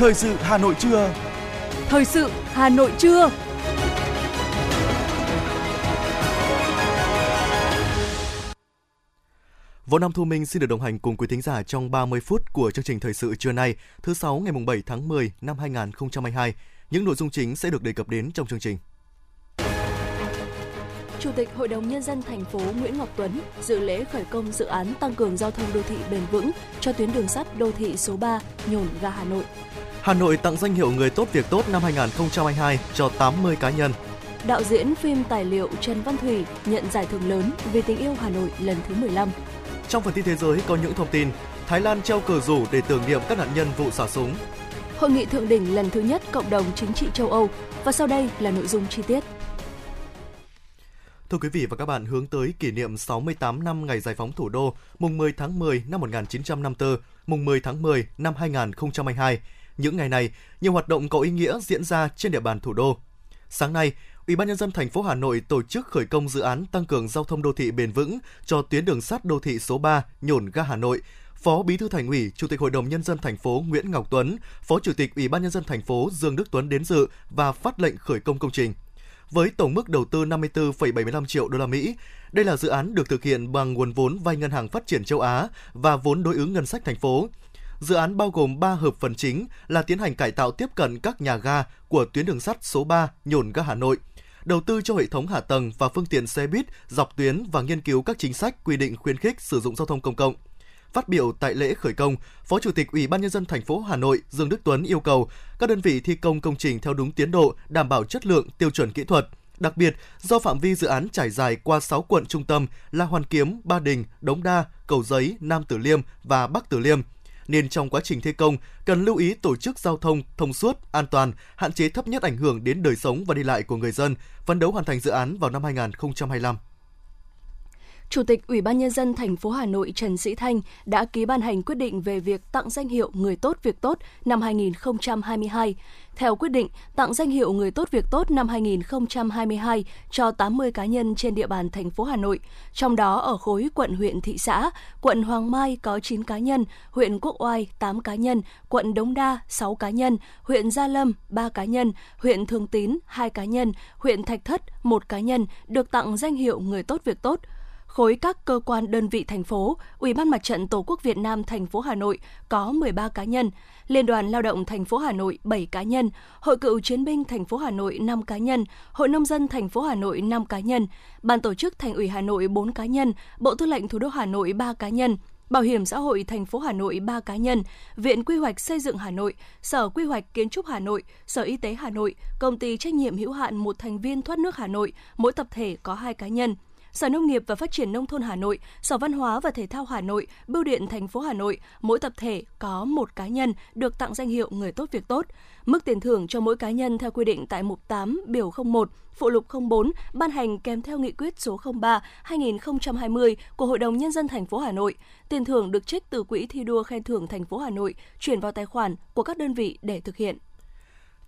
Thời sự Hà Nội trưa. Thời sự Hà Nội trưa. Võ Nam Thu Minh xin được đồng hành cùng quý thính giả trong 30 phút của chương trình thời sự trưa nay, thứ sáu ngày 7 tháng 10 năm 2022. Những nội dung chính sẽ được đề cập đến trong chương trình. Chủ tịch Hội đồng Nhân dân thành phố Nguyễn Ngọc Tuấn dự lễ khởi công dự án tăng cường giao thông đô thị bền vững cho tuyến đường sắt đô thị số 3 Nhổn ga Hà Nội. Hà Nội tặng danh hiệu Người tốt việc tốt năm 2022 cho 80 cá nhân. Đạo diễn phim tài liệu Trần Văn Thủy nhận giải thưởng lớn vì tình yêu Hà Nội lần thứ 15. Trong phần tin thế giới có những thông tin, Thái Lan treo cờ rủ để tưởng niệm các nạn nhân vụ xả súng. Hội nghị thượng đỉnh lần thứ nhất cộng đồng chính trị châu Âu và sau đây là nội dung chi tiết. Thưa quý vị và các bạn, hướng tới kỷ niệm 68 năm ngày giải phóng thủ đô, mùng 10 tháng 10 năm 1954, mùng 10 tháng 10 năm 2022. Những ngày này, nhiều hoạt động có ý nghĩa diễn ra trên địa bàn thủ đô. Sáng nay, Ủy ban nhân dân thành phố Hà Nội tổ chức khởi công dự án tăng cường giao thông đô thị bền vững cho tuyến đường sắt đô thị số 3 Nhổn ga Hà Nội. Phó Bí thư Thành ủy, Chủ tịch Hội đồng nhân dân thành phố Nguyễn Ngọc Tuấn, Phó Chủ tịch Ủy ban nhân dân thành phố Dương Đức Tuấn đến dự và phát lệnh khởi công công trình với tổng mức đầu tư 54,75 triệu đô la Mỹ. Đây là dự án được thực hiện bằng nguồn vốn vay Ngân hàng Phát triển châu Á và vốn đối ứng ngân sách thành phố. Dự án bao gồm 3 hợp phần chính là tiến hành cải tạo tiếp cận các nhà ga của tuyến đường sắt số 3 Nhổn ga Hà Nội, đầu tư cho hệ thống hạ tầng và phương tiện xe buýt dọc tuyến và nghiên cứu các chính sách quy định khuyến khích sử dụng giao thông công cộng. Phát biểu tại lễ khởi công, Phó Chủ tịch Ủy ban nhân dân thành phố Hà Nội Dương Đức Tuấn yêu cầu các đơn vị thi công công trình theo đúng tiến độ, đảm bảo chất lượng, tiêu chuẩn kỹ thuật. Đặc biệt, do phạm vi dự án trải dài qua 6 quận trung tâm là Hoàn Kiếm, Ba Đình, Đống Đa, Cầu Giấy, Nam Từ Liêm và Bắc Từ Liêm, nên trong quá trình thi công cần lưu ý tổ chức giao thông thông suốt, an toàn, hạn chế thấp nhất ảnh hưởng đến đời sống và đi lại của người dân, phấn đấu hoàn thành dự án vào năm 2025. Chủ tịch Ủy ban nhân dân thành phố Hà Nội Trần Sĩ Thanh đã ký ban hành quyết định về việc tặng danh hiệu Người tốt việc tốt năm 2022. Theo quyết định, tặng danh hiệu Người tốt việc tốt năm 2022 cho 80 cá nhân trên địa bàn thành phố Hà Nội, trong đó ở khối quận huyện thị xã, quận Hoàng Mai có 9 cá nhân, huyện Quốc Oai 8 cá nhân, quận Đống Đa 6 cá nhân, huyện Gia Lâm 3 cá nhân, huyện Thường Tín 2 cá nhân, huyện Thạch Thất 1 cá nhân được tặng danh hiệu Người tốt việc tốt khối các cơ quan đơn vị thành phố, Ủy ban Mặt trận Tổ quốc Việt Nam thành phố Hà Nội có 13 cá nhân, Liên đoàn Lao động thành phố Hà Nội 7 cá nhân, Hội cựu chiến binh thành phố Hà Nội 5 cá nhân, Hội nông dân thành phố Hà Nội 5 cá nhân, Ban tổ chức Thành ủy Hà Nội 4 cá nhân, Bộ Tư lệnh Thủ đô Hà Nội 3 cá nhân, Bảo hiểm xã hội thành phố Hà Nội 3 cá nhân, Viện Quy hoạch Xây dựng Hà Nội, Sở Quy hoạch Kiến trúc Hà Nội, Sở Y tế Hà Nội, Công ty trách nhiệm hữu hạn một thành viên thoát nước Hà Nội, mỗi tập thể có 2 cá nhân. Sở Nông nghiệp và Phát triển Nông thôn Hà Nội, Sở Văn hóa và Thể thao Hà Nội, Bưu điện thành phố Hà Nội, mỗi tập thể có một cá nhân được tặng danh hiệu Người tốt việc tốt. Mức tiền thưởng cho mỗi cá nhân theo quy định tại mục 8 biểu 01 phụ lục 04 ban hành kèm theo nghị quyết số 03 2020 của Hội đồng nhân dân thành phố Hà Nội. Tiền thưởng được trích từ quỹ thi đua khen thưởng thành phố Hà Nội chuyển vào tài khoản của các đơn vị để thực hiện.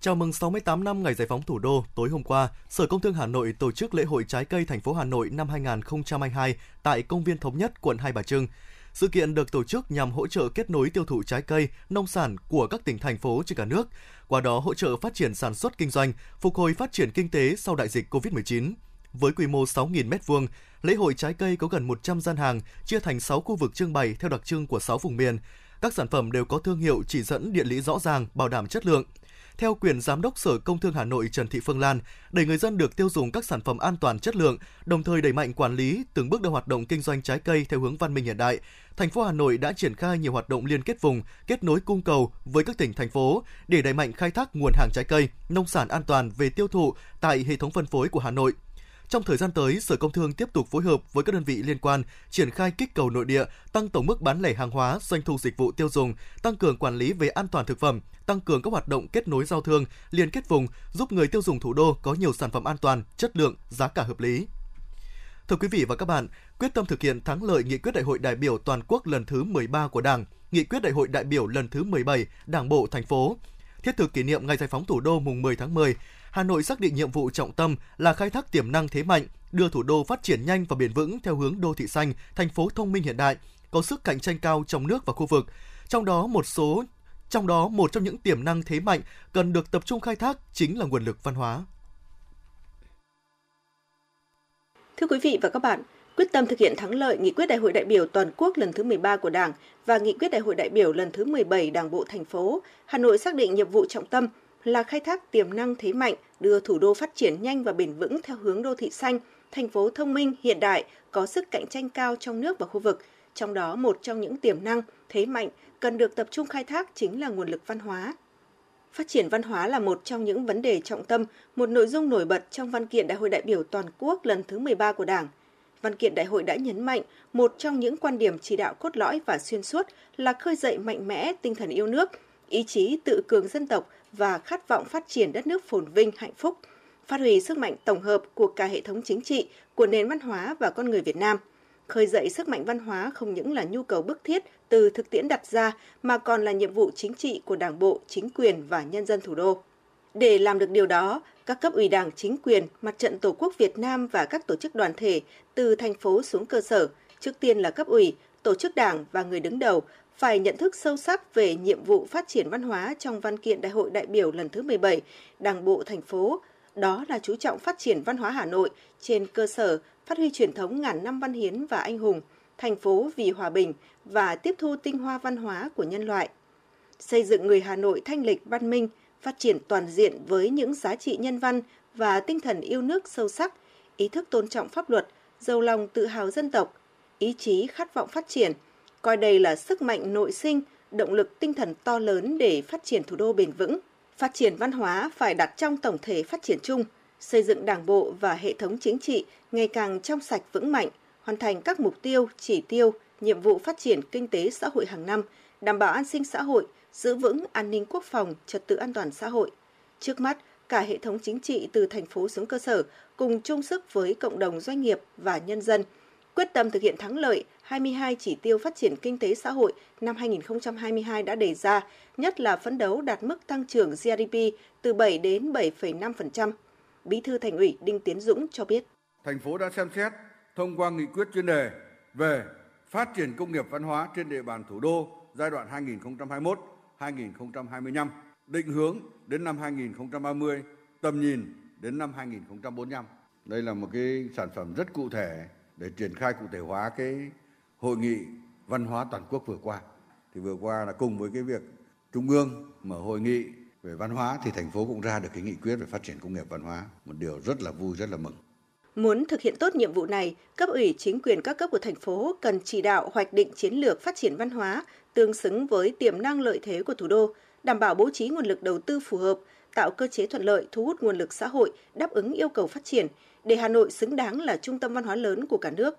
Chào mừng 68 năm ngày giải phóng thủ đô, tối hôm qua, Sở Công Thương Hà Nội tổ chức lễ hội trái cây thành phố Hà Nội năm 2022 tại Công viên Thống Nhất, quận Hai Bà Trưng. Sự kiện được tổ chức nhằm hỗ trợ kết nối tiêu thụ trái cây, nông sản của các tỉnh thành phố trên cả nước, qua đó hỗ trợ phát triển sản xuất kinh doanh, phục hồi phát triển kinh tế sau đại dịch COVID-19. Với quy mô 6.000 m2, lễ hội trái cây có gần 100 gian hàng, chia thành 6 khu vực trưng bày theo đặc trưng của 6 vùng miền. Các sản phẩm đều có thương hiệu chỉ dẫn địa lý rõ ràng, bảo đảm chất lượng – theo quyền Giám đốc Sở Công Thương Hà Nội Trần Thị Phương Lan, để người dân được tiêu dùng các sản phẩm an toàn chất lượng, đồng thời đẩy mạnh quản lý từng bước đưa hoạt động kinh doanh trái cây theo hướng văn minh hiện đại, thành phố Hà Nội đã triển khai nhiều hoạt động liên kết vùng, kết nối cung cầu với các tỉnh thành phố để đẩy mạnh khai thác nguồn hàng trái cây, nông sản an toàn về tiêu thụ tại hệ thống phân phối của Hà Nội. Trong thời gian tới, Sở Công Thương tiếp tục phối hợp với các đơn vị liên quan triển khai kích cầu nội địa, tăng tổng mức bán lẻ hàng hóa, doanh thu dịch vụ tiêu dùng, tăng cường quản lý về an toàn thực phẩm, tăng cường các hoạt động kết nối giao thương, liên kết vùng, giúp người tiêu dùng thủ đô có nhiều sản phẩm an toàn, chất lượng, giá cả hợp lý. Thưa quý vị và các bạn, quyết tâm thực hiện thắng lợi nghị quyết đại hội đại biểu toàn quốc lần thứ 13 của Đảng, nghị quyết đại hội đại biểu lần thứ 17 Đảng bộ thành phố, thiết thực kỷ niệm ngày giải phóng thủ đô mùng 10 tháng 10, Hà Nội xác định nhiệm vụ trọng tâm là khai thác tiềm năng thế mạnh, đưa thủ đô phát triển nhanh và bền vững theo hướng đô thị xanh, thành phố thông minh hiện đại, có sức cạnh tranh cao trong nước và khu vực. Trong đó một số Trong đó, một trong những tiềm năng thế mạnh cần được tập trung khai thác chính là nguồn lực văn hóa. Thưa quý vị và các bạn, quyết tâm thực hiện thắng lợi nghị quyết đại hội đại biểu toàn quốc lần thứ 13 của Đảng và nghị quyết đại hội đại biểu lần thứ 17 Đảng bộ thành phố, Hà Nội xác định nhiệm vụ trọng tâm là khai thác tiềm năng thế mạnh, đưa thủ đô phát triển nhanh và bền vững theo hướng đô thị xanh, thành phố thông minh, hiện đại, có sức cạnh tranh cao trong nước và khu vực. Trong đó, một trong những tiềm năng, thế mạnh cần được tập trung khai thác chính là nguồn lực văn hóa. Phát triển văn hóa là một trong những vấn đề trọng tâm, một nội dung nổi bật trong văn kiện Đại hội đại biểu toàn quốc lần thứ 13 của Đảng. Văn kiện đại hội đã nhấn mạnh một trong những quan điểm chỉ đạo cốt lõi và xuyên suốt là khơi dậy mạnh mẽ tinh thần yêu nước, ý chí tự cường dân tộc và khát vọng phát triển đất nước phồn vinh hạnh phúc, phát huy sức mạnh tổng hợp của cả hệ thống chính trị, của nền văn hóa và con người Việt Nam. Khơi dậy sức mạnh văn hóa không những là nhu cầu bức thiết từ thực tiễn đặt ra mà còn là nhiệm vụ chính trị của Đảng bộ, chính quyền và nhân dân thủ đô. Để làm được điều đó, các cấp ủy Đảng, chính quyền, Mặt trận Tổ quốc Việt Nam và các tổ chức đoàn thể từ thành phố xuống cơ sở, trước tiên là cấp ủy, tổ chức Đảng và người đứng đầu phải nhận thức sâu sắc về nhiệm vụ phát triển văn hóa trong văn kiện Đại hội đại biểu lần thứ 17 Đảng bộ thành phố, đó là chú trọng phát triển văn hóa Hà Nội trên cơ sở phát huy truyền thống ngàn năm văn hiến và anh hùng, thành phố vì hòa bình và tiếp thu tinh hoa văn hóa của nhân loại. Xây dựng người Hà Nội thanh lịch văn minh, phát triển toàn diện với những giá trị nhân văn và tinh thần yêu nước sâu sắc, ý thức tôn trọng pháp luật, giàu lòng tự hào dân tộc, ý chí khát vọng phát triển, coi đây là sức mạnh nội sinh, động lực tinh thần to lớn để phát triển thủ đô bền vững. Phát triển văn hóa phải đặt trong tổng thể phát triển chung, xây dựng đảng bộ và hệ thống chính trị ngày càng trong sạch vững mạnh, hoàn thành các mục tiêu, chỉ tiêu, nhiệm vụ phát triển kinh tế xã hội hàng năm, đảm bảo an sinh xã hội, giữ vững an ninh quốc phòng, trật tự an toàn xã hội. Trước mắt, cả hệ thống chính trị từ thành phố xuống cơ sở cùng chung sức với cộng đồng doanh nghiệp và nhân dân, quyết tâm thực hiện thắng lợi 22 chỉ tiêu phát triển kinh tế xã hội năm 2022 đã đề ra, nhất là phấn đấu đạt mức tăng trưởng GDP từ 7 đến 7,5%. Bí thư Thành ủy Đinh Tiến Dũng cho biết. Thành phố đã xem xét thông qua nghị quyết chuyên đề về phát triển công nghiệp văn hóa trên địa bàn thủ đô giai đoạn 2021-2025, định hướng đến năm 2030, tầm nhìn đến năm 2045. Đây là một cái sản phẩm rất cụ thể để triển khai cụ thể hóa cái hội nghị văn hóa toàn quốc vừa qua. Thì vừa qua là cùng với cái việc Trung ương mở hội nghị về văn hóa thì thành phố cũng ra được cái nghị quyết về phát triển công nghiệp văn hóa, một điều rất là vui, rất là mừng. Muốn thực hiện tốt nhiệm vụ này, cấp ủy chính quyền các cấp của thành phố cần chỉ đạo hoạch định chiến lược phát triển văn hóa tương xứng với tiềm năng lợi thế của thủ đô, đảm bảo bố trí nguồn lực đầu tư phù hợp, tạo cơ chế thuận lợi thu hút nguồn lực xã hội đáp ứng yêu cầu phát triển để Hà Nội xứng đáng là trung tâm văn hóa lớn của cả nước.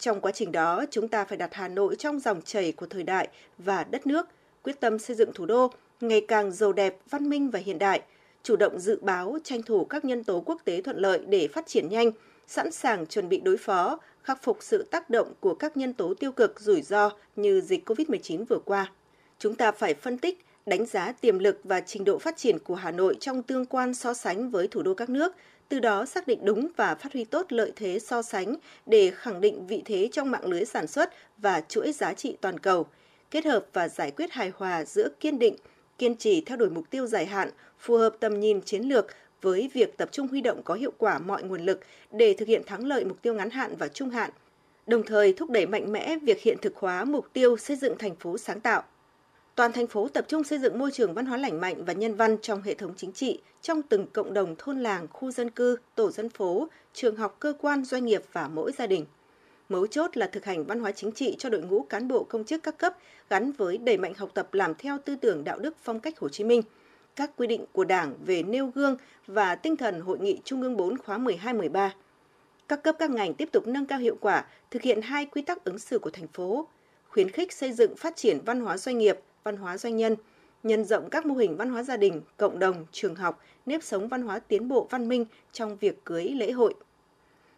Trong quá trình đó, chúng ta phải đặt Hà Nội trong dòng chảy của thời đại và đất nước, quyết tâm xây dựng thủ đô ngày càng giàu đẹp, văn minh và hiện đại, chủ động dự báo, tranh thủ các nhân tố quốc tế thuận lợi để phát triển nhanh, sẵn sàng chuẩn bị đối phó, khắc phục sự tác động của các nhân tố tiêu cực rủi ro như dịch COVID-19 vừa qua. Chúng ta phải phân tích, đánh giá tiềm lực và trình độ phát triển của Hà Nội trong tương quan so sánh với thủ đô các nước, từ đó xác định đúng và phát huy tốt lợi thế so sánh để khẳng định vị thế trong mạng lưới sản xuất và chuỗi giá trị toàn cầu, kết hợp và giải quyết hài hòa giữa kiên định, kiên trì theo đuổi mục tiêu dài hạn, phù hợp tầm nhìn chiến lược với việc tập trung huy động có hiệu quả mọi nguồn lực để thực hiện thắng lợi mục tiêu ngắn hạn và trung hạn, đồng thời thúc đẩy mạnh mẽ việc hiện thực hóa mục tiêu xây dựng thành phố sáng tạo. Toàn thành phố tập trung xây dựng môi trường văn hóa lành mạnh và nhân văn trong hệ thống chính trị, trong từng cộng đồng thôn làng, khu dân cư, tổ dân phố, trường học, cơ quan, doanh nghiệp và mỗi gia đình. Mấu chốt là thực hành văn hóa chính trị cho đội ngũ cán bộ công chức các cấp gắn với đẩy mạnh học tập làm theo tư tưởng đạo đức phong cách Hồ Chí Minh, các quy định của Đảng về nêu gương và tinh thần Hội nghị Trung ương 4 khóa 12-13. Các cấp các ngành tiếp tục nâng cao hiệu quả, thực hiện hai quy tắc ứng xử của thành phố, khuyến khích xây dựng phát triển văn hóa doanh nghiệp, văn hóa doanh nhân, nhân rộng các mô hình văn hóa gia đình, cộng đồng, trường học, nếp sống văn hóa tiến bộ văn minh trong việc cưới lễ hội.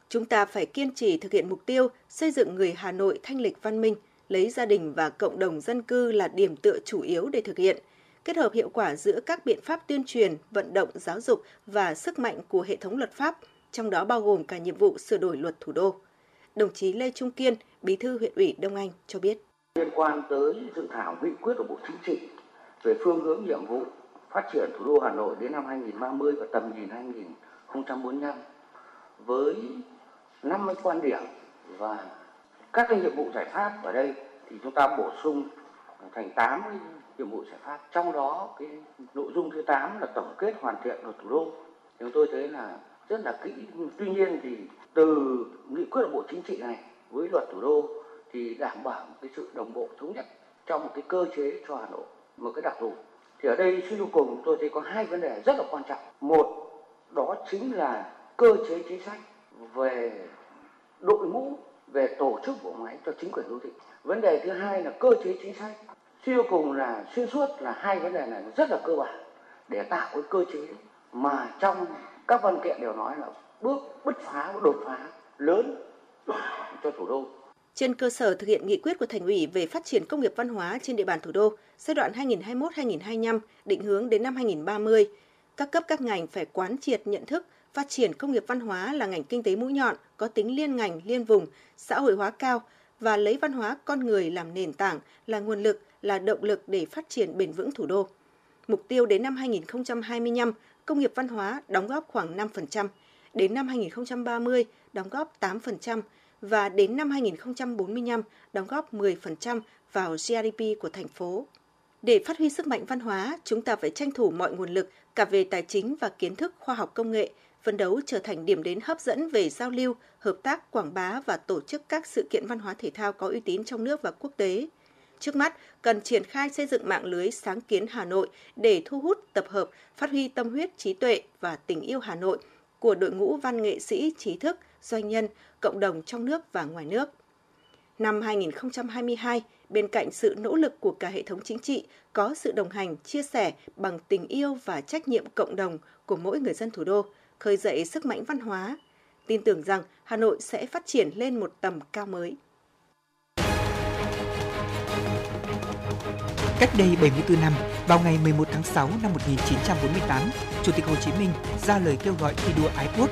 Chúng ta phải kiên trì thực hiện mục tiêu xây dựng người Hà Nội thanh lịch văn minh, lấy gia đình và cộng đồng dân cư là điểm tựa chủ yếu để thực hiện, kết hợp hiệu quả giữa các biện pháp tuyên truyền, vận động, giáo dục và sức mạnh của hệ thống luật pháp, trong đó bao gồm cả nhiệm vụ sửa đổi luật thủ đô. Đồng chí Lê Trung Kiên, Bí thư huyện ủy Đông Anh cho biết. Liên quan tới dự thảo nghị quyết của Bộ Chính trị về phương hướng nhiệm vụ phát triển thủ đô Hà Nội đến năm 2030 và tầm nhìn 2045 với 50 quan điểm và các cái nhiệm vụ giải pháp ở đây thì chúng ta bổ sung thành 8 nhiệm vụ giải pháp. Trong đó cái nội dung thứ 8 là tổng kết hoàn thiện luật thủ đô. Chúng tôi thấy là rất là kỹ. Tuy nhiên thì từ nghị quyết của bộ chính trị này với luật thủ đô thì đảm bảo một cái sự đồng bộ thống nhất trong một cái cơ chế cho Hà Nội một cái đặc thù. Thì ở đây suy cho cùng tôi thấy có hai vấn đề rất là quan trọng. Một, đó chính là cơ chế chính sách về đội ngũ, về tổ chức bộ máy cho chính quyền đô thị. Vấn đề thứ hai là cơ chế chính sách. Suy cho cùng là xuyên suốt là hai vấn đề này rất là cơ bản để tạo cái cơ chế mà trong các văn kiện đều nói là bước bứt phá đột phá lớn cho thủ đô trên cơ sở thực hiện nghị quyết của Thành ủy về phát triển công nghiệp văn hóa trên địa bàn thủ đô giai đoạn 2021-2025 định hướng đến năm 2030, các cấp các ngành phải quán triệt nhận thức phát triển công nghiệp văn hóa là ngành kinh tế mũi nhọn, có tính liên ngành, liên vùng, xã hội hóa cao và lấy văn hóa con người làm nền tảng, là nguồn lực, là động lực để phát triển bền vững thủ đô. Mục tiêu đến năm 2025, công nghiệp văn hóa đóng góp khoảng 5%, đến năm 2030 đóng góp 8%, và đến năm 2045 đóng góp 10% vào GDP của thành phố. Để phát huy sức mạnh văn hóa, chúng ta phải tranh thủ mọi nguồn lực cả về tài chính và kiến thức khoa học công nghệ, phấn đấu trở thành điểm đến hấp dẫn về giao lưu, hợp tác, quảng bá và tổ chức các sự kiện văn hóa thể thao có uy tín trong nước và quốc tế. Trước mắt, cần triển khai xây dựng mạng lưới sáng kiến Hà Nội để thu hút, tập hợp, phát huy tâm huyết, trí tuệ và tình yêu Hà Nội của đội ngũ văn nghệ sĩ, trí thức, doanh nhân, cộng đồng trong nước và ngoài nước. Năm 2022, bên cạnh sự nỗ lực của cả hệ thống chính trị, có sự đồng hành, chia sẻ bằng tình yêu và trách nhiệm cộng đồng của mỗi người dân thủ đô, khơi dậy sức mạnh văn hóa. Tin tưởng rằng Hà Nội sẽ phát triển lên một tầm cao mới. Cách đây 74 năm, vào ngày 11 tháng 6 năm 1948, Chủ tịch Hồ Chí Minh ra lời kêu gọi thi đua ái quốc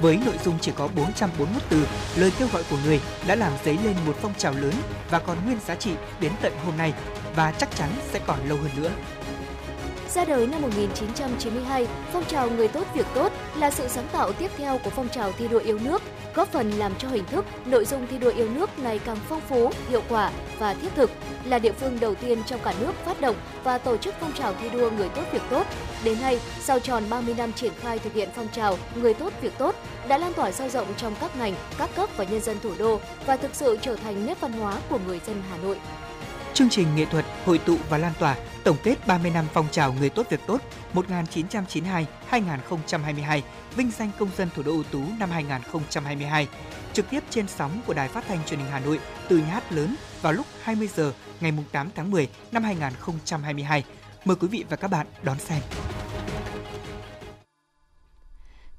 với nội dung chỉ có 441 từ, lời kêu gọi của người đã làm dấy lên một phong trào lớn và còn nguyên giá trị đến tận hôm nay và chắc chắn sẽ còn lâu hơn nữa. Ra đời năm 1992, phong trào Người tốt việc tốt là sự sáng tạo tiếp theo của phong trào thi đua yêu nước, góp phần làm cho hình thức, nội dung thi đua yêu nước ngày càng phong phú, hiệu quả và thiết thực, là địa phương đầu tiên trong cả nước phát động và tổ chức phong trào thi đua Người tốt việc tốt. Đến nay, sau tròn 30 năm triển khai thực hiện phong trào Người tốt việc tốt đã lan tỏa sâu rộng trong các ngành, các cấp và nhân dân thủ đô và thực sự trở thành nét văn hóa của người dân Hà Nội. Chương trình nghệ thuật hội tụ và lan tỏa tổng kết 30 năm phong trào người tốt việc tốt 1992-2022, vinh danh công dân thủ đô ưu tú năm 2022, trực tiếp trên sóng của Đài Phát thanh Truyền hình Hà Nội từ nhà hát lớn vào lúc 20 giờ ngày 8 tháng 10 năm 2022. Mời quý vị và các bạn đón xem.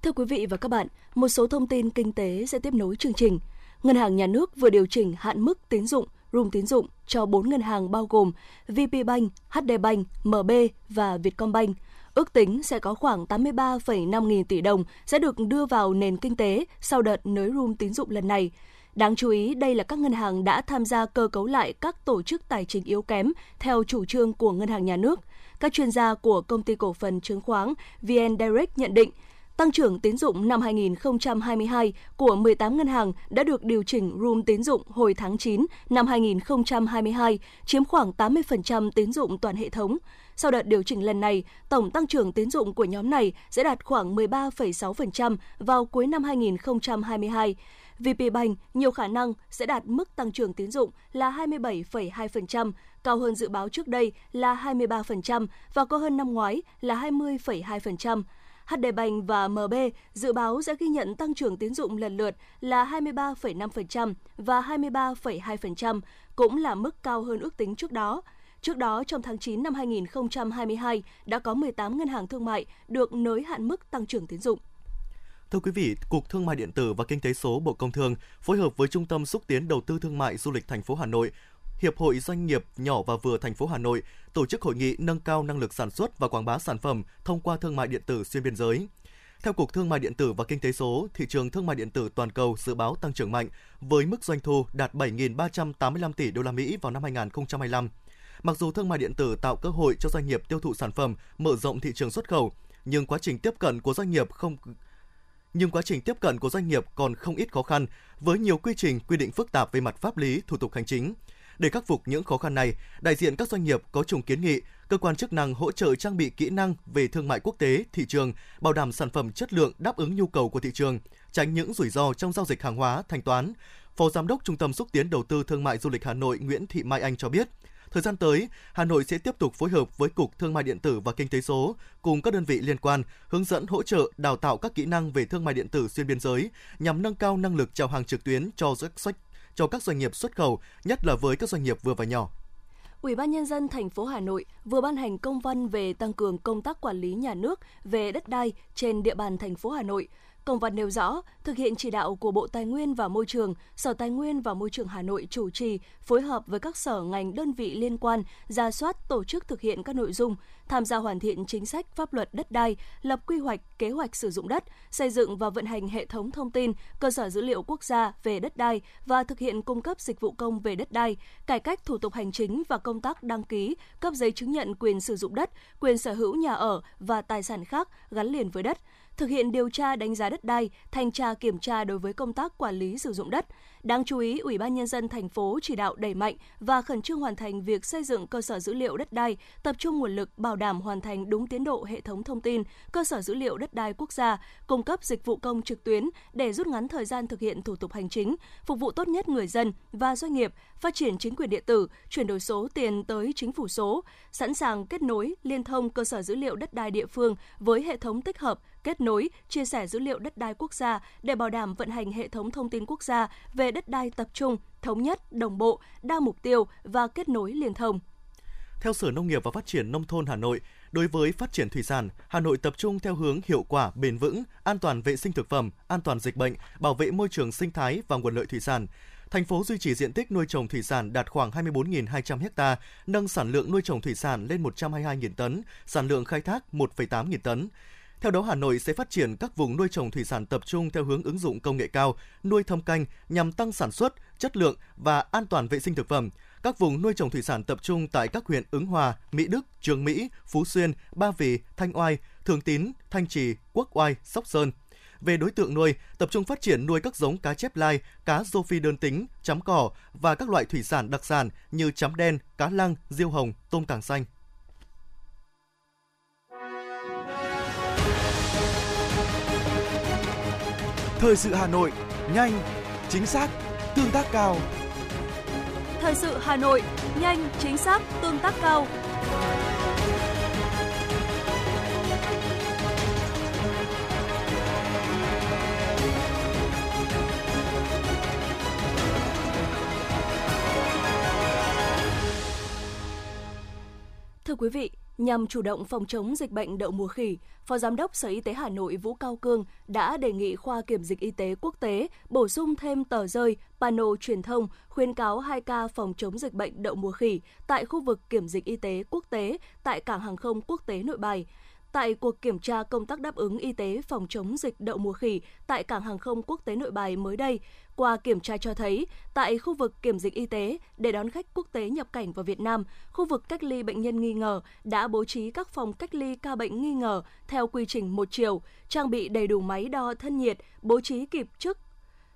Thưa quý vị và các bạn, một số thông tin kinh tế sẽ tiếp nối chương trình. Ngân hàng Nhà nước vừa điều chỉnh hạn mức tín dụng room tín dụng cho 4 ngân hàng bao gồm VPBank, HD Bank, MB và Vietcombank. Ước tính sẽ có khoảng 83,5 nghìn tỷ đồng sẽ được đưa vào nền kinh tế sau đợt nới room tín dụng lần này. Đáng chú ý, đây là các ngân hàng đã tham gia cơ cấu lại các tổ chức tài chính yếu kém theo chủ trương của Ngân hàng Nhà nước. Các chuyên gia của công ty cổ phần chứng khoán VN Direct nhận định, Tăng trưởng tín dụng năm 2022 của 18 ngân hàng đã được điều chỉnh room tín dụng hồi tháng 9 năm 2022, chiếm khoảng 80% tín dụng toàn hệ thống. Sau đợt điều chỉnh lần này, tổng tăng trưởng tín dụng của nhóm này sẽ đạt khoảng 13,6% vào cuối năm 2022. VPBank nhiều khả năng sẽ đạt mức tăng trưởng tín dụng là 27,2%, cao hơn dự báo trước đây là 23% và cao hơn năm ngoái là 20,2%. HD Bank và MB dự báo sẽ ghi nhận tăng trưởng tín dụng lần lượt là 23,5% và 23,2%, cũng là mức cao hơn ước tính trước đó. Trước đó, trong tháng 9 năm 2022, đã có 18 ngân hàng thương mại được nới hạn mức tăng trưởng tín dụng. Thưa quý vị, Cục Thương mại điện tử và Kinh tế số Bộ Công Thương phối hợp với Trung tâm xúc tiến đầu tư thương mại du lịch thành phố Hà Nội Hiệp hội Doanh nghiệp nhỏ và vừa thành phố Hà Nội tổ chức hội nghị nâng cao năng lực sản xuất và quảng bá sản phẩm thông qua thương mại điện tử xuyên biên giới. Theo Cục Thương mại điện tử và Kinh tế số, thị trường thương mại điện tử toàn cầu dự báo tăng trưởng mạnh với mức doanh thu đạt 7.385 tỷ đô la Mỹ vào năm 2025. Mặc dù thương mại điện tử tạo cơ hội cho doanh nghiệp tiêu thụ sản phẩm, mở rộng thị trường xuất khẩu, nhưng quá trình tiếp cận của doanh nghiệp không nhưng quá trình tiếp cận của doanh nghiệp còn không ít khó khăn với nhiều quy trình quy định phức tạp về mặt pháp lý, thủ tục hành chính. Để khắc phục những khó khăn này, đại diện các doanh nghiệp có chung kiến nghị cơ quan chức năng hỗ trợ trang bị kỹ năng về thương mại quốc tế, thị trường, bảo đảm sản phẩm chất lượng đáp ứng nhu cầu của thị trường, tránh những rủi ro trong giao dịch hàng hóa, thanh toán. Phó Giám đốc Trung tâm xúc tiến đầu tư thương mại du lịch Hà Nội Nguyễn Thị Mai Anh cho biết, Thời gian tới, Hà Nội sẽ tiếp tục phối hợp với Cục Thương mại điện tử và Kinh tế số cùng các đơn vị liên quan hướng dẫn hỗ trợ đào tạo các kỹ năng về thương mại điện tử xuyên biên giới nhằm nâng cao năng lực chào hàng trực tuyến cho doanh cho các doanh nghiệp xuất khẩu, nhất là với các doanh nghiệp vừa và nhỏ. Ủy ban nhân dân thành phố Hà Nội vừa ban hành công văn về tăng cường công tác quản lý nhà nước về đất đai trên địa bàn thành phố Hà Nội. Công văn nêu rõ, thực hiện chỉ đạo của Bộ Tài nguyên và Môi trường, Sở Tài nguyên và Môi trường Hà Nội chủ trì, phối hợp với các sở ngành đơn vị liên quan, ra soát tổ chức thực hiện các nội dung, tham gia hoàn thiện chính sách pháp luật đất đai, lập quy hoạch, kế hoạch sử dụng đất, xây dựng và vận hành hệ thống thông tin, cơ sở dữ liệu quốc gia về đất đai và thực hiện cung cấp dịch vụ công về đất đai, cải cách thủ tục hành chính và công tác đăng ký, cấp giấy chứng nhận quyền sử dụng đất, quyền sở hữu nhà ở và tài sản khác gắn liền với đất thực hiện điều tra đánh giá đất đai, thanh tra kiểm tra đối với công tác quản lý sử dụng đất. Đáng chú ý, Ủy ban nhân dân thành phố chỉ đạo đẩy mạnh và khẩn trương hoàn thành việc xây dựng cơ sở dữ liệu đất đai, tập trung nguồn lực bảo đảm hoàn thành đúng tiến độ hệ thống thông tin, cơ sở dữ liệu đất đai quốc gia, cung cấp dịch vụ công trực tuyến để rút ngắn thời gian thực hiện thủ tục hành chính, phục vụ tốt nhất người dân và doanh nghiệp, phát triển chính quyền điện tử, chuyển đổi số tiền tới chính phủ số, sẵn sàng kết nối, liên thông cơ sở dữ liệu đất đai địa phương với hệ thống tích hợp kết nối, chia sẻ dữ liệu đất đai quốc gia để bảo đảm vận hành hệ thống thông tin quốc gia về đất đai tập trung, thống nhất, đồng bộ, đa mục tiêu và kết nối liên thông. Theo Sở Nông nghiệp và Phát triển Nông thôn Hà Nội, đối với phát triển thủy sản, Hà Nội tập trung theo hướng hiệu quả, bền vững, an toàn vệ sinh thực phẩm, an toàn dịch bệnh, bảo vệ môi trường sinh thái và nguồn lợi thủy sản. Thành phố duy trì diện tích nuôi trồng thủy sản đạt khoảng 24.200 ha, nâng sản lượng nuôi trồng thủy sản lên 122.000 tấn, sản lượng khai thác 1,8 nghìn tấn. Theo đó, Hà Nội sẽ phát triển các vùng nuôi trồng thủy sản tập trung theo hướng ứng dụng công nghệ cao, nuôi thâm canh nhằm tăng sản xuất, chất lượng và an toàn vệ sinh thực phẩm. Các vùng nuôi trồng thủy sản tập trung tại các huyện Ứng Hòa, Mỹ Đức, Trường Mỹ, Phú Xuyên, Ba Vì, Thanh Oai, Thường Tín, Thanh Trì, Quốc Oai, Sóc Sơn. Về đối tượng nuôi, tập trung phát triển nuôi các giống cá chép lai, cá rô phi đơn tính, chấm cỏ và các loại thủy sản đặc sản như chấm đen, cá lăng, diêu hồng, tôm càng xanh. Thời sự Hà Nội, nhanh, chính xác, tương tác cao. Thời sự Hà Nội, nhanh, chính xác, tương tác cao. Thưa quý vị, Nhằm chủ động phòng chống dịch bệnh đậu mùa khỉ, Phó Giám đốc Sở Y tế Hà Nội Vũ Cao Cương đã đề nghị khoa kiểm dịch y tế quốc tế bổ sung thêm tờ rơi, pano truyền thông khuyến cáo 2 ca phòng chống dịch bệnh đậu mùa khỉ tại khu vực kiểm dịch y tế quốc tế tại cảng hàng không quốc tế Nội Bài. Tại cuộc kiểm tra công tác đáp ứng y tế phòng chống dịch đậu mùa khỉ tại cảng hàng không quốc tế Nội Bài mới đây, qua kiểm tra cho thấy, tại khu vực kiểm dịch y tế để đón khách quốc tế nhập cảnh vào Việt Nam, khu vực cách ly bệnh nhân nghi ngờ đã bố trí các phòng cách ly ca bệnh nghi ngờ theo quy trình một chiều, trang bị đầy đủ máy đo thân nhiệt, bố trí kịp chức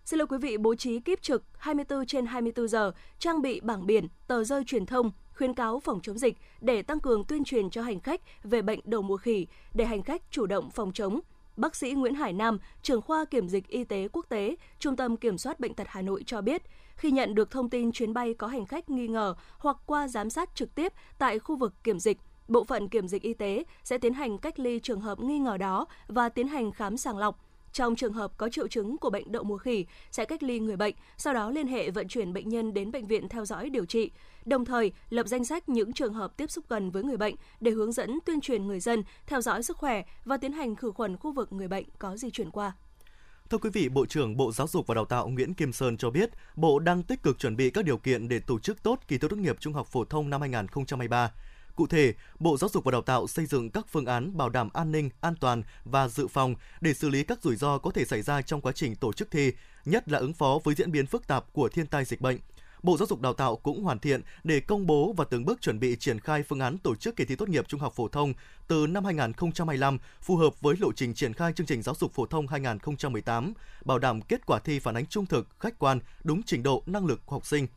Xin lỗi quý vị bố trí kiếp trực 24 trên 24 giờ, trang bị bảng biển, tờ rơi truyền thông, khuyến cáo phòng chống dịch để tăng cường tuyên truyền cho hành khách về bệnh đầu mùa khỉ để hành khách chủ động phòng chống. Bác sĩ Nguyễn Hải Nam, trưởng khoa kiểm dịch y tế quốc tế, Trung tâm Kiểm soát Bệnh tật Hà Nội cho biết, khi nhận được thông tin chuyến bay có hành khách nghi ngờ hoặc qua giám sát trực tiếp tại khu vực kiểm dịch, bộ phận kiểm dịch y tế sẽ tiến hành cách ly trường hợp nghi ngờ đó và tiến hành khám sàng lọc trong trường hợp có triệu chứng của bệnh đậu mùa khỉ, sẽ cách ly người bệnh, sau đó liên hệ vận chuyển bệnh nhân đến bệnh viện theo dõi điều trị. Đồng thời, lập danh sách những trường hợp tiếp xúc gần với người bệnh để hướng dẫn tuyên truyền người dân theo dõi sức khỏe và tiến hành khử khuẩn khu vực người bệnh có di chuyển qua. Thưa quý vị, Bộ trưởng Bộ Giáo dục và Đào tạo Nguyễn Kim Sơn cho biết, Bộ đang tích cực chuẩn bị các điều kiện để tổ chức tốt kỳ thi tốt nghiệp trung học phổ thông năm 2023. Cụ thể, Bộ Giáo dục và Đào tạo xây dựng các phương án bảo đảm an ninh, an toàn và dự phòng để xử lý các rủi ro có thể xảy ra trong quá trình tổ chức thi, nhất là ứng phó với diễn biến phức tạp của thiên tai dịch bệnh. Bộ Giáo dục Đào tạo cũng hoàn thiện để công bố và từng bước chuẩn bị triển khai phương án tổ chức kỳ thi tốt nghiệp trung học phổ thông từ năm 2025 phù hợp với lộ trình triển khai chương trình giáo dục phổ thông 2018, bảo đảm kết quả thi phản ánh trung thực, khách quan, đúng trình độ, năng lực của học sinh.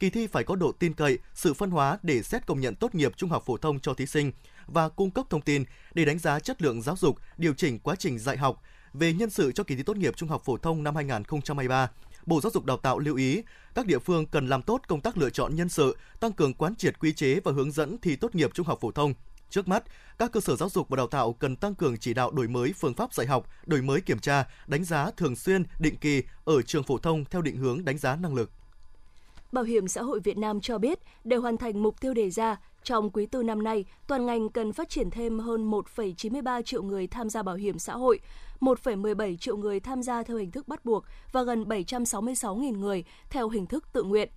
Kỳ thi phải có độ tin cậy, sự phân hóa để xét công nhận tốt nghiệp trung học phổ thông cho thí sinh và cung cấp thông tin để đánh giá chất lượng giáo dục, điều chỉnh quá trình dạy học. Về nhân sự cho kỳ thi tốt nghiệp trung học phổ thông năm 2023, Bộ Giáo dục Đào tạo lưu ý các địa phương cần làm tốt công tác lựa chọn nhân sự, tăng cường quán triệt quy chế và hướng dẫn thi tốt nghiệp trung học phổ thông. Trước mắt, các cơ sở giáo dục và đào tạo cần tăng cường chỉ đạo đổi mới phương pháp dạy học, đổi mới kiểm tra, đánh giá thường xuyên, định kỳ ở trường phổ thông theo định hướng đánh giá năng lực. Bảo hiểm xã hội Việt Nam cho biết, để hoàn thành mục tiêu đề ra, trong quý tư năm nay, toàn ngành cần phát triển thêm hơn 1,93 triệu người tham gia bảo hiểm xã hội, 1,17 triệu người tham gia theo hình thức bắt buộc và gần 766.000 người theo hình thức tự nguyện.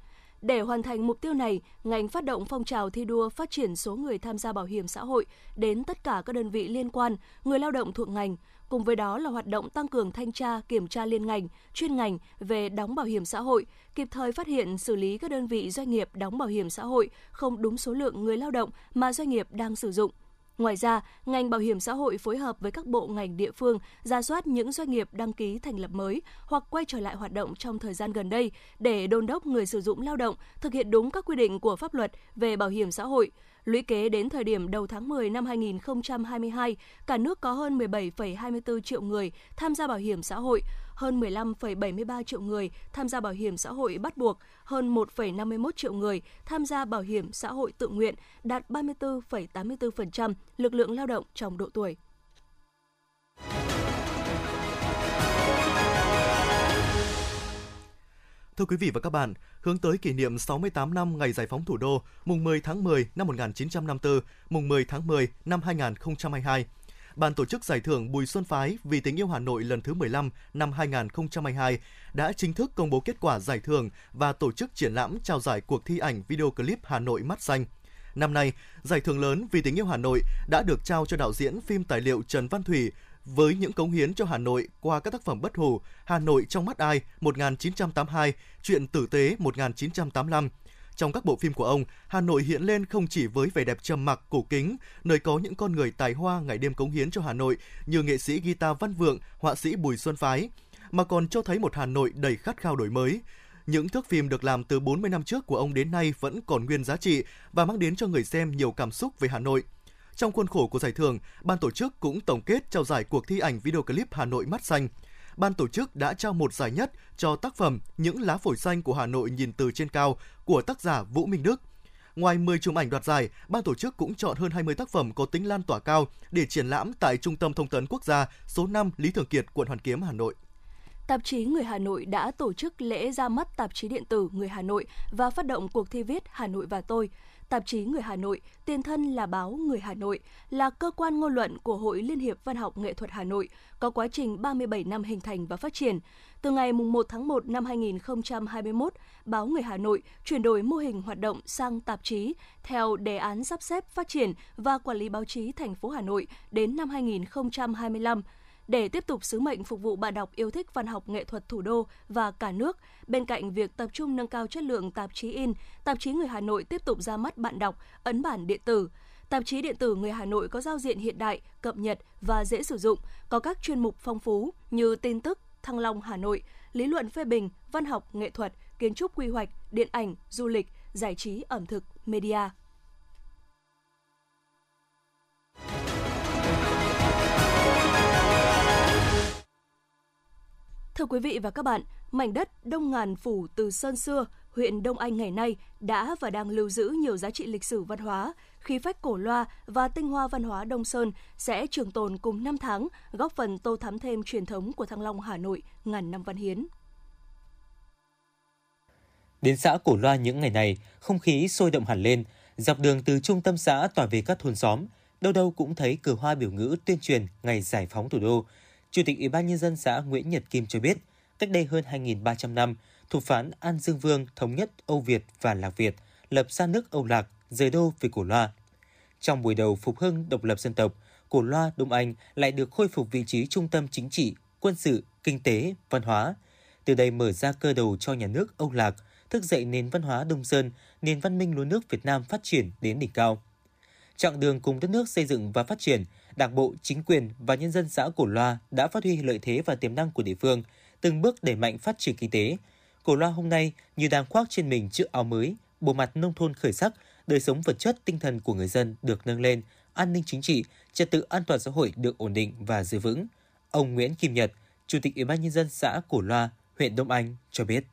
Để hoàn thành mục tiêu này, ngành phát động phong trào thi đua phát triển số người tham gia bảo hiểm xã hội đến tất cả các đơn vị liên quan, người lao động thuộc ngành, cùng với đó là hoạt động tăng cường thanh tra, kiểm tra liên ngành, chuyên ngành về đóng bảo hiểm xã hội, kịp thời phát hiện xử lý các đơn vị doanh nghiệp đóng bảo hiểm xã hội không đúng số lượng người lao động mà doanh nghiệp đang sử dụng. Ngoài ra, ngành bảo hiểm xã hội phối hợp với các bộ ngành địa phương ra soát những doanh nghiệp đăng ký thành lập mới hoặc quay trở lại hoạt động trong thời gian gần đây để đôn đốc người sử dụng lao động thực hiện đúng các quy định của pháp luật về bảo hiểm xã hội, Lũy kế đến thời điểm đầu tháng 10 năm 2022, cả nước có hơn 17,24 triệu người tham gia bảo hiểm xã hội, hơn 15,73 triệu người tham gia bảo hiểm xã hội bắt buộc, hơn 1,51 triệu người tham gia bảo hiểm xã hội tự nguyện, đạt 34,84% lực lượng lao động trong độ tuổi. Thưa quý vị và các bạn, hướng tới kỷ niệm 68 năm ngày giải phóng thủ đô, mùng 10 tháng 10 năm 1954, mùng 10 tháng 10 năm 2022, Ban tổ chức giải thưởng Bùi Xuân Phái vì tình yêu Hà Nội lần thứ 15 năm 2022 đã chính thức công bố kết quả giải thưởng và tổ chức triển lãm trao giải cuộc thi ảnh video clip Hà Nội mắt xanh. Năm nay, giải thưởng lớn vì tình yêu Hà Nội đã được trao cho đạo diễn phim tài liệu Trần Văn Thủy với những cống hiến cho Hà Nội qua các tác phẩm bất hủ Hà Nội trong mắt ai 1982, Chuyện tử tế 1985. Trong các bộ phim của ông, Hà Nội hiện lên không chỉ với vẻ đẹp trầm mặc cổ kính, nơi có những con người tài hoa ngày đêm cống hiến cho Hà Nội như nghệ sĩ guitar Văn Vượng, họa sĩ Bùi Xuân Phái, mà còn cho thấy một Hà Nội đầy khát khao đổi mới. Những thước phim được làm từ 40 năm trước của ông đến nay vẫn còn nguyên giá trị và mang đến cho người xem nhiều cảm xúc về Hà Nội – trong khuôn khổ của giải thưởng, ban tổ chức cũng tổng kết trao giải cuộc thi ảnh video clip Hà Nội mắt xanh. Ban tổ chức đã trao một giải nhất cho tác phẩm Những lá phổi xanh của Hà Nội nhìn từ trên cao của tác giả Vũ Minh Đức. Ngoài 10 chùm ảnh đoạt giải, ban tổ chức cũng chọn hơn 20 tác phẩm có tính lan tỏa cao để triển lãm tại Trung tâm Thông tấn Quốc gia số 5 Lý Thường Kiệt, quận Hoàn Kiếm, Hà Nội. Tạp chí Người Hà Nội đã tổ chức lễ ra mắt tạp chí điện tử Người Hà Nội và phát động cuộc thi viết Hà Nội và tôi – Tạp chí Người Hà Nội, tiền thân là báo Người Hà Nội, là cơ quan ngôn luận của Hội Liên hiệp Văn học Nghệ thuật Hà Nội, có quá trình 37 năm hình thành và phát triển. Từ ngày 1 tháng 1 năm 2021, báo Người Hà Nội chuyển đổi mô hình hoạt động sang tạp chí theo đề án sắp xếp phát triển và quản lý báo chí thành phố Hà Nội đến năm 2025 để tiếp tục sứ mệnh phục vụ bạn đọc yêu thích văn học nghệ thuật thủ đô và cả nước, bên cạnh việc tập trung nâng cao chất lượng tạp chí in, tạp chí Người Hà Nội tiếp tục ra mắt bạn đọc ấn bản điện tử. Tạp chí điện tử Người Hà Nội có giao diện hiện đại, cập nhật và dễ sử dụng, có các chuyên mục phong phú như tin tức, Thăng Long Hà Nội, lý luận phê bình, văn học, nghệ thuật, kiến trúc quy hoạch, điện ảnh, du lịch, giải trí ẩm thực, media. Thưa quý vị và các bạn, mảnh đất Đông Ngàn Phủ từ Sơn Xưa, huyện Đông Anh ngày nay đã và đang lưu giữ nhiều giá trị lịch sử văn hóa, khí phách cổ loa và tinh hoa văn hóa Đông Sơn sẽ trường tồn cùng năm tháng, góp phần tô thắm thêm truyền thống của Thăng Long Hà Nội ngàn năm văn hiến. Đến xã Cổ Loa những ngày này, không khí sôi động hẳn lên, dọc đường từ trung tâm xã tỏa về các thôn xóm, đâu đâu cũng thấy cờ hoa biểu ngữ tuyên truyền ngày giải phóng thủ đô, Chủ tịch Ủy ban nhân dân xã Nguyễn Nhật Kim cho biết, cách đây hơn 2.300 năm, thủ phán An Dương Vương thống nhất Âu Việt và Lạc Việt, lập ra nước Âu Lạc, rời đô về Cổ Loa. Trong buổi đầu phục hưng độc lập dân tộc, Cổ Loa Đông Anh lại được khôi phục vị trí trung tâm chính trị, quân sự, kinh tế, văn hóa. Từ đây mở ra cơ đầu cho nhà nước Âu Lạc, thức dậy nền văn hóa Đông Sơn, nền văn minh lúa nước Việt Nam phát triển đến đỉnh cao. Chặng đường cùng đất nước xây dựng và phát triển, Đảng bộ, chính quyền và nhân dân xã Cổ Loa đã phát huy lợi thế và tiềm năng của địa phương, từng bước đẩy mạnh phát triển kinh tế. Cổ Loa hôm nay như đang khoác trên mình chiếc áo mới, bộ mặt nông thôn khởi sắc, đời sống vật chất tinh thần của người dân được nâng lên, an ninh chính trị, trật tự an toàn xã hội được ổn định và giữ vững. Ông Nguyễn Kim Nhật, Chủ tịch Ủy ban nhân dân xã Cổ Loa, huyện Đông Anh cho biết.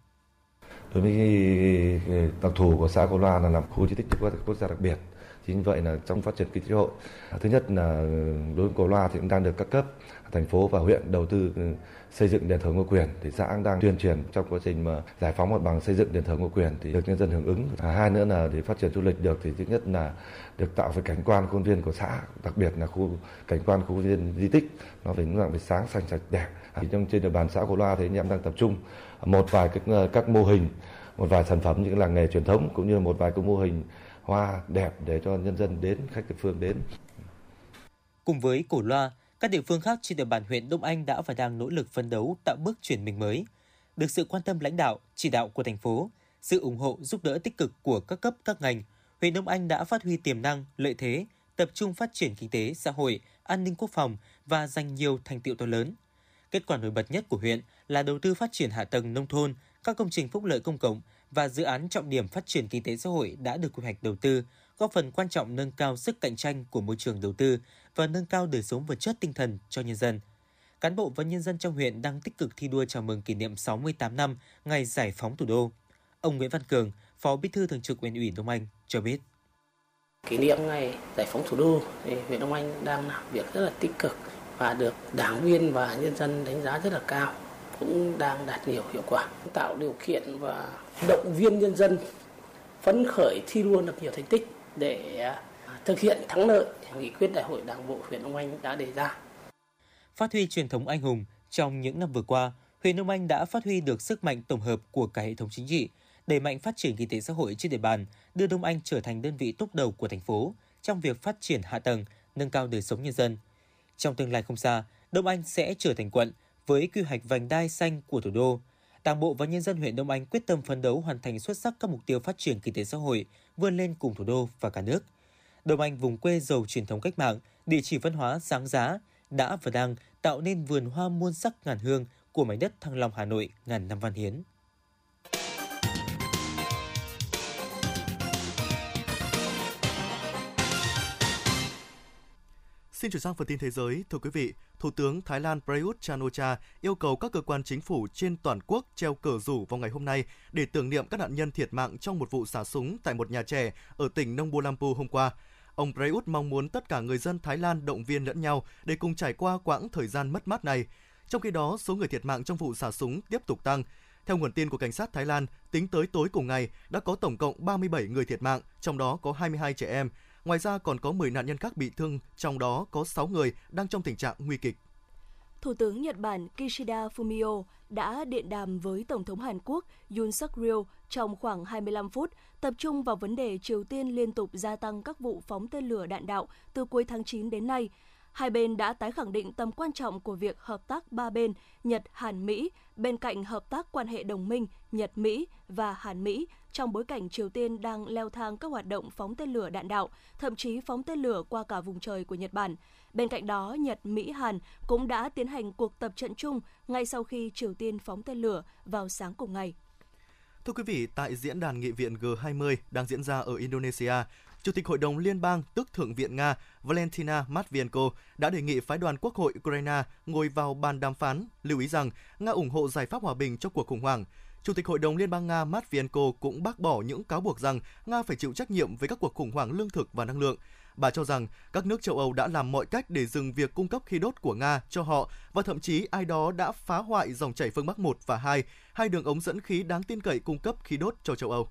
Đối với ờ, đặc thù của xã Cổ Loa là làm khu di tích quốc gia đặc biệt, chính vậy là trong phát triển kinh tế hội, thứ nhất là đối với Cổ Loa thì cũng đang được các cấp thành phố và huyện đầu tư ừ, xây dựng đền thờ ngô quyền thì xã cũng đang tuyên truyền trong quá trình mà giải phóng mặt bằng xây dựng đền thờ ngô quyền thì được nhân dân hưởng ứng. À, hai nữa là để phát triển du lịch được thì thứ nhất là được tạo về cảnh quan khuôn viên của xã đặc biệt là khu cảnh quan khu viên di tích nó phải dạng về phải sáng xanh sạch đẹp. Thì trong trên địa bàn xã Cổ Loa thì anh em đang tập trung một vài các ờ, các mô hình một vài sản phẩm những làng nghề truyền thống cũng như một vài cái mô hình hoa đẹp để cho nhân dân đến khách địa phương đến cùng với Cổ Loa các địa phương khác trên địa bàn huyện Đông Anh đã và đang nỗ lực phấn đấu tạo bước chuyển mình mới. Được sự quan tâm lãnh đạo, chỉ đạo của thành phố, sự ủng hộ giúp đỡ tích cực của các cấp các ngành, huyện Đông Anh đã phát huy tiềm năng, lợi thế, tập trung phát triển kinh tế, xã hội, an ninh quốc phòng và giành nhiều thành tiệu to lớn. Kết quả nổi bật nhất của huyện là đầu tư phát triển hạ tầng nông thôn, các công trình phúc lợi công cộng và dự án trọng điểm phát triển kinh tế xã hội đã được quy hoạch đầu tư, góp phần quan trọng nâng cao sức cạnh tranh của môi trường đầu tư và nâng cao đời sống vật chất tinh thần cho nhân dân. Cán bộ và nhân dân trong huyện đang tích cực thi đua chào mừng kỷ niệm 68 năm ngày giải phóng thủ đô. Ông Nguyễn Văn Cường, Phó Bí thư Thường trực Huyện ủy Đông Anh cho biết. Kỷ niệm ngày giải phóng thủ đô thì huyện Đông Anh đang làm việc rất là tích cực và được đảng viên và nhân dân đánh giá rất là cao cũng đang đạt nhiều hiệu quả tạo điều kiện và động viên nhân dân phấn khởi thi đua lập nhiều thành tích để à, thực hiện thắng lợi nghị quyết đại hội đảng bộ huyện Đông Anh đã đề ra. Phát huy truyền thống anh hùng, trong những năm vừa qua, huyện Đông Anh đã phát huy được sức mạnh tổng hợp của cả hệ thống chính trị, đẩy mạnh phát triển kinh tế xã hội trên địa bàn, đưa Đông Anh trở thành đơn vị tốt đầu của thành phố trong việc phát triển hạ tầng, nâng cao đời sống nhân dân. Trong tương lai không xa, Đông Anh sẽ trở thành quận với quy hoạch vành đai xanh của thủ đô. Đảng bộ và nhân dân huyện Đông Anh quyết tâm phấn đấu hoàn thành xuất sắc các mục tiêu phát triển kinh tế xã hội, vươn lên cùng thủ đô và cả nước – Đông Anh vùng quê giàu truyền thống cách mạng, địa chỉ văn hóa sáng giá, đã và đang tạo nên vườn hoa muôn sắc ngàn hương của mảnh đất Thăng Long Hà Nội ngàn năm văn hiến. Xin chuyển sang phần tin thế giới. Thưa quý vị, Thủ tướng Thái Lan Prayut Chan-o-cha yêu cầu các cơ quan chính phủ trên toàn quốc treo cờ rủ vào ngày hôm nay để tưởng niệm các nạn nhân thiệt mạng trong một vụ xả súng tại một nhà trẻ ở tỉnh Nông Bulampu hôm qua. Ông Prayut mong muốn tất cả người dân Thái Lan động viên lẫn nhau để cùng trải qua quãng thời gian mất mát này. Trong khi đó, số người thiệt mạng trong vụ xả súng tiếp tục tăng. Theo nguồn tin của cảnh sát Thái Lan, tính tới tối cùng ngày đã có tổng cộng 37 người thiệt mạng, trong đó có 22 trẻ em. Ngoài ra còn có 10 nạn nhân khác bị thương, trong đó có 6 người đang trong tình trạng nguy kịch. Thủ tướng Nhật Bản Kishida Fumio đã điện đàm với Tổng thống Hàn Quốc Yoon suk yeol trong khoảng 25 phút, tập trung vào vấn đề Triều Tiên liên tục gia tăng các vụ phóng tên lửa đạn đạo từ cuối tháng 9 đến nay. Hai bên đã tái khẳng định tầm quan trọng của việc hợp tác ba bên Nhật, Hàn, Mỹ bên cạnh hợp tác quan hệ đồng minh Nhật, Mỹ và Hàn, Mỹ trong bối cảnh Triều Tiên đang leo thang các hoạt động phóng tên lửa đạn đạo, thậm chí phóng tên lửa qua cả vùng trời của Nhật Bản. Bên cạnh đó, Nhật, Mỹ, Hàn cũng đã tiến hành cuộc tập trận chung ngay sau khi Triều Tiên phóng tên lửa vào sáng cùng ngày. Thưa quý vị, tại diễn đàn nghị viện G20 đang diễn ra ở Indonesia, Chủ tịch Hội đồng Liên bang tức Thượng viện Nga Valentina Matvienko đã đề nghị phái đoàn Quốc hội Ukraine ngồi vào bàn đàm phán, lưu ý rằng Nga ủng hộ giải pháp hòa bình cho cuộc khủng hoảng. Chủ tịch Hội đồng Liên bang Nga Matvienko cũng bác bỏ những cáo buộc rằng Nga phải chịu trách nhiệm với các cuộc khủng hoảng lương thực và năng lượng. Bà cho rằng các nước châu Âu đã làm mọi cách để dừng việc cung cấp khí đốt của Nga cho họ và thậm chí ai đó đã phá hoại dòng chảy phương Bắc 1 và 2, hai đường ống dẫn khí đáng tin cậy cung cấp khí đốt cho châu Âu.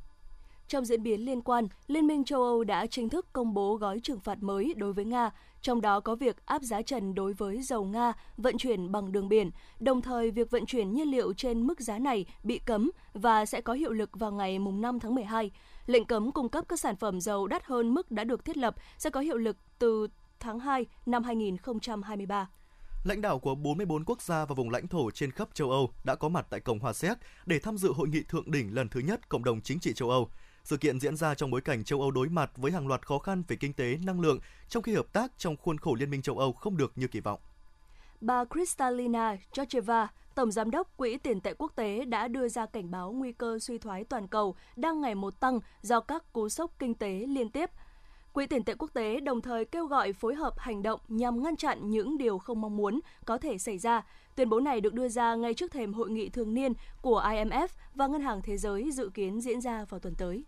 Trong diễn biến liên quan, Liên minh châu Âu đã chính thức công bố gói trừng phạt mới đối với Nga, trong đó có việc áp giá trần đối với dầu Nga vận chuyển bằng đường biển, đồng thời việc vận chuyển nhiên liệu trên mức giá này bị cấm và sẽ có hiệu lực vào ngày 5 tháng 12. Lệnh cấm cung cấp các sản phẩm dầu đắt hơn mức đã được thiết lập sẽ có hiệu lực từ tháng 2 năm 2023. lãnh đạo của 44 quốc gia và vùng lãnh thổ trên khắp châu Âu đã có mặt tại Cộng hòa Séc để tham dự hội nghị thượng đỉnh lần thứ nhất Cộng đồng Chính trị châu Âu. Sự kiện diễn ra trong bối cảnh châu Âu đối mặt với hàng loạt khó khăn về kinh tế, năng lượng, trong khi hợp tác trong khuôn khổ Liên minh châu Âu không được như kỳ vọng. Bà Kristalina Georgieva, Tổng Giám đốc Quỹ tiền tệ quốc tế đã đưa ra cảnh báo nguy cơ suy thoái toàn cầu đang ngày một tăng do các cú sốc kinh tế liên tiếp. Quỹ tiền tệ quốc tế đồng thời kêu gọi phối hợp hành động nhằm ngăn chặn những điều không mong muốn có thể xảy ra. Tuyên bố này được đưa ra ngay trước thềm hội nghị thường niên của IMF và Ngân hàng Thế giới dự kiến diễn ra vào tuần tới.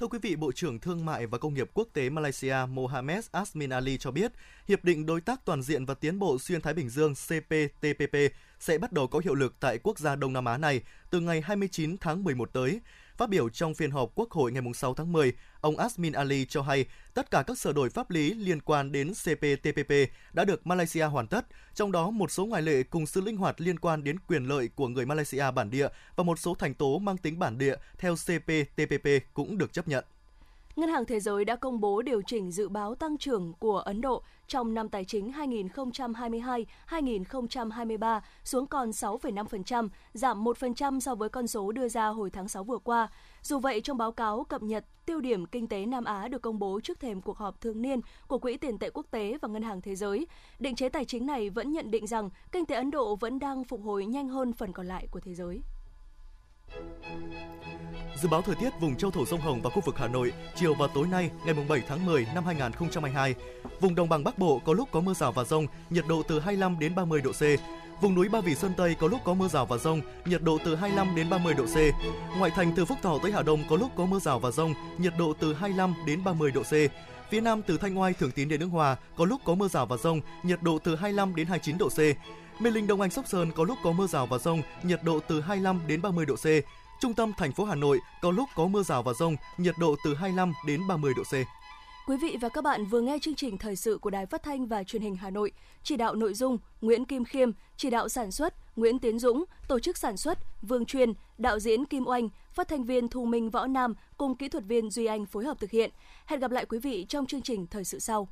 Thưa quý vị, Bộ trưởng Thương mại và Công nghiệp Quốc tế Malaysia Mohamed Asmin Ali cho biết, Hiệp định Đối tác Toàn diện và Tiến bộ Xuyên Thái Bình Dương CPTPP sẽ bắt đầu có hiệu lực tại quốc gia Đông Nam Á này từ ngày 29 tháng 11 tới. Phát biểu trong phiên họp Quốc hội ngày 6 tháng 10, ông Asmin Ali cho hay tất cả các sửa đổi pháp lý liên quan đến CPTPP đã được Malaysia hoàn tất, trong đó một số ngoại lệ cùng sự linh hoạt liên quan đến quyền lợi của người Malaysia bản địa và một số thành tố mang tính bản địa theo CPTPP cũng được chấp nhận. Ngân hàng Thế giới đã công bố điều chỉnh dự báo tăng trưởng của Ấn Độ trong năm tài chính 2022-2023 xuống còn 6,5%, giảm 1% so với con số đưa ra hồi tháng 6 vừa qua. Dù vậy, trong báo cáo cập nhật tiêu điểm kinh tế Nam Á được công bố trước thềm cuộc họp thường niên của Quỹ tiền tệ quốc tế và Ngân hàng Thế giới, định chế tài chính này vẫn nhận định rằng kinh tế Ấn Độ vẫn đang phục hồi nhanh hơn phần còn lại của thế giới. Dự báo thời tiết vùng châu thổ sông Hồng và khu vực Hà Nội, chiều và tối nay ngày 7 tháng 10 năm 2022. Vùng đồng bằng Bắc Bộ có lúc có mưa rào và rông, nhiệt độ từ 25 đến 30 độ C. Vùng núi Ba Vì Sơn Tây có lúc có mưa rào và rông, nhiệt độ từ 25 đến 30 độ C. Ngoại thành từ Phúc Thọ tới Hà Đông có lúc có mưa rào và rông, nhiệt độ từ 25 đến 30 độ C. Phía Nam từ Thanh Oai, Thường Tín đến Đức Hòa có lúc có mưa rào và rông, nhiệt độ từ 25 đến 29 độ C. Mê Linh Đông Anh Sóc Sơn có lúc có mưa rào và rông, nhiệt độ từ 25 đến 30 độ C. Trung tâm thành phố Hà Nội có lúc có mưa rào và rông, nhiệt độ từ 25 đến 30 độ C. Quý vị và các bạn vừa nghe chương trình thời sự của Đài Phát thanh và Truyền hình Hà Nội, chỉ đạo nội dung Nguyễn Kim Khiêm, chỉ đạo sản xuất Nguyễn Tiến Dũng, tổ chức sản xuất Vương Truyền, đạo diễn Kim Oanh, phát thanh viên Thu Minh Võ Nam cùng kỹ thuật viên Duy Anh phối hợp thực hiện. Hẹn gặp lại quý vị trong chương trình thời sự sau.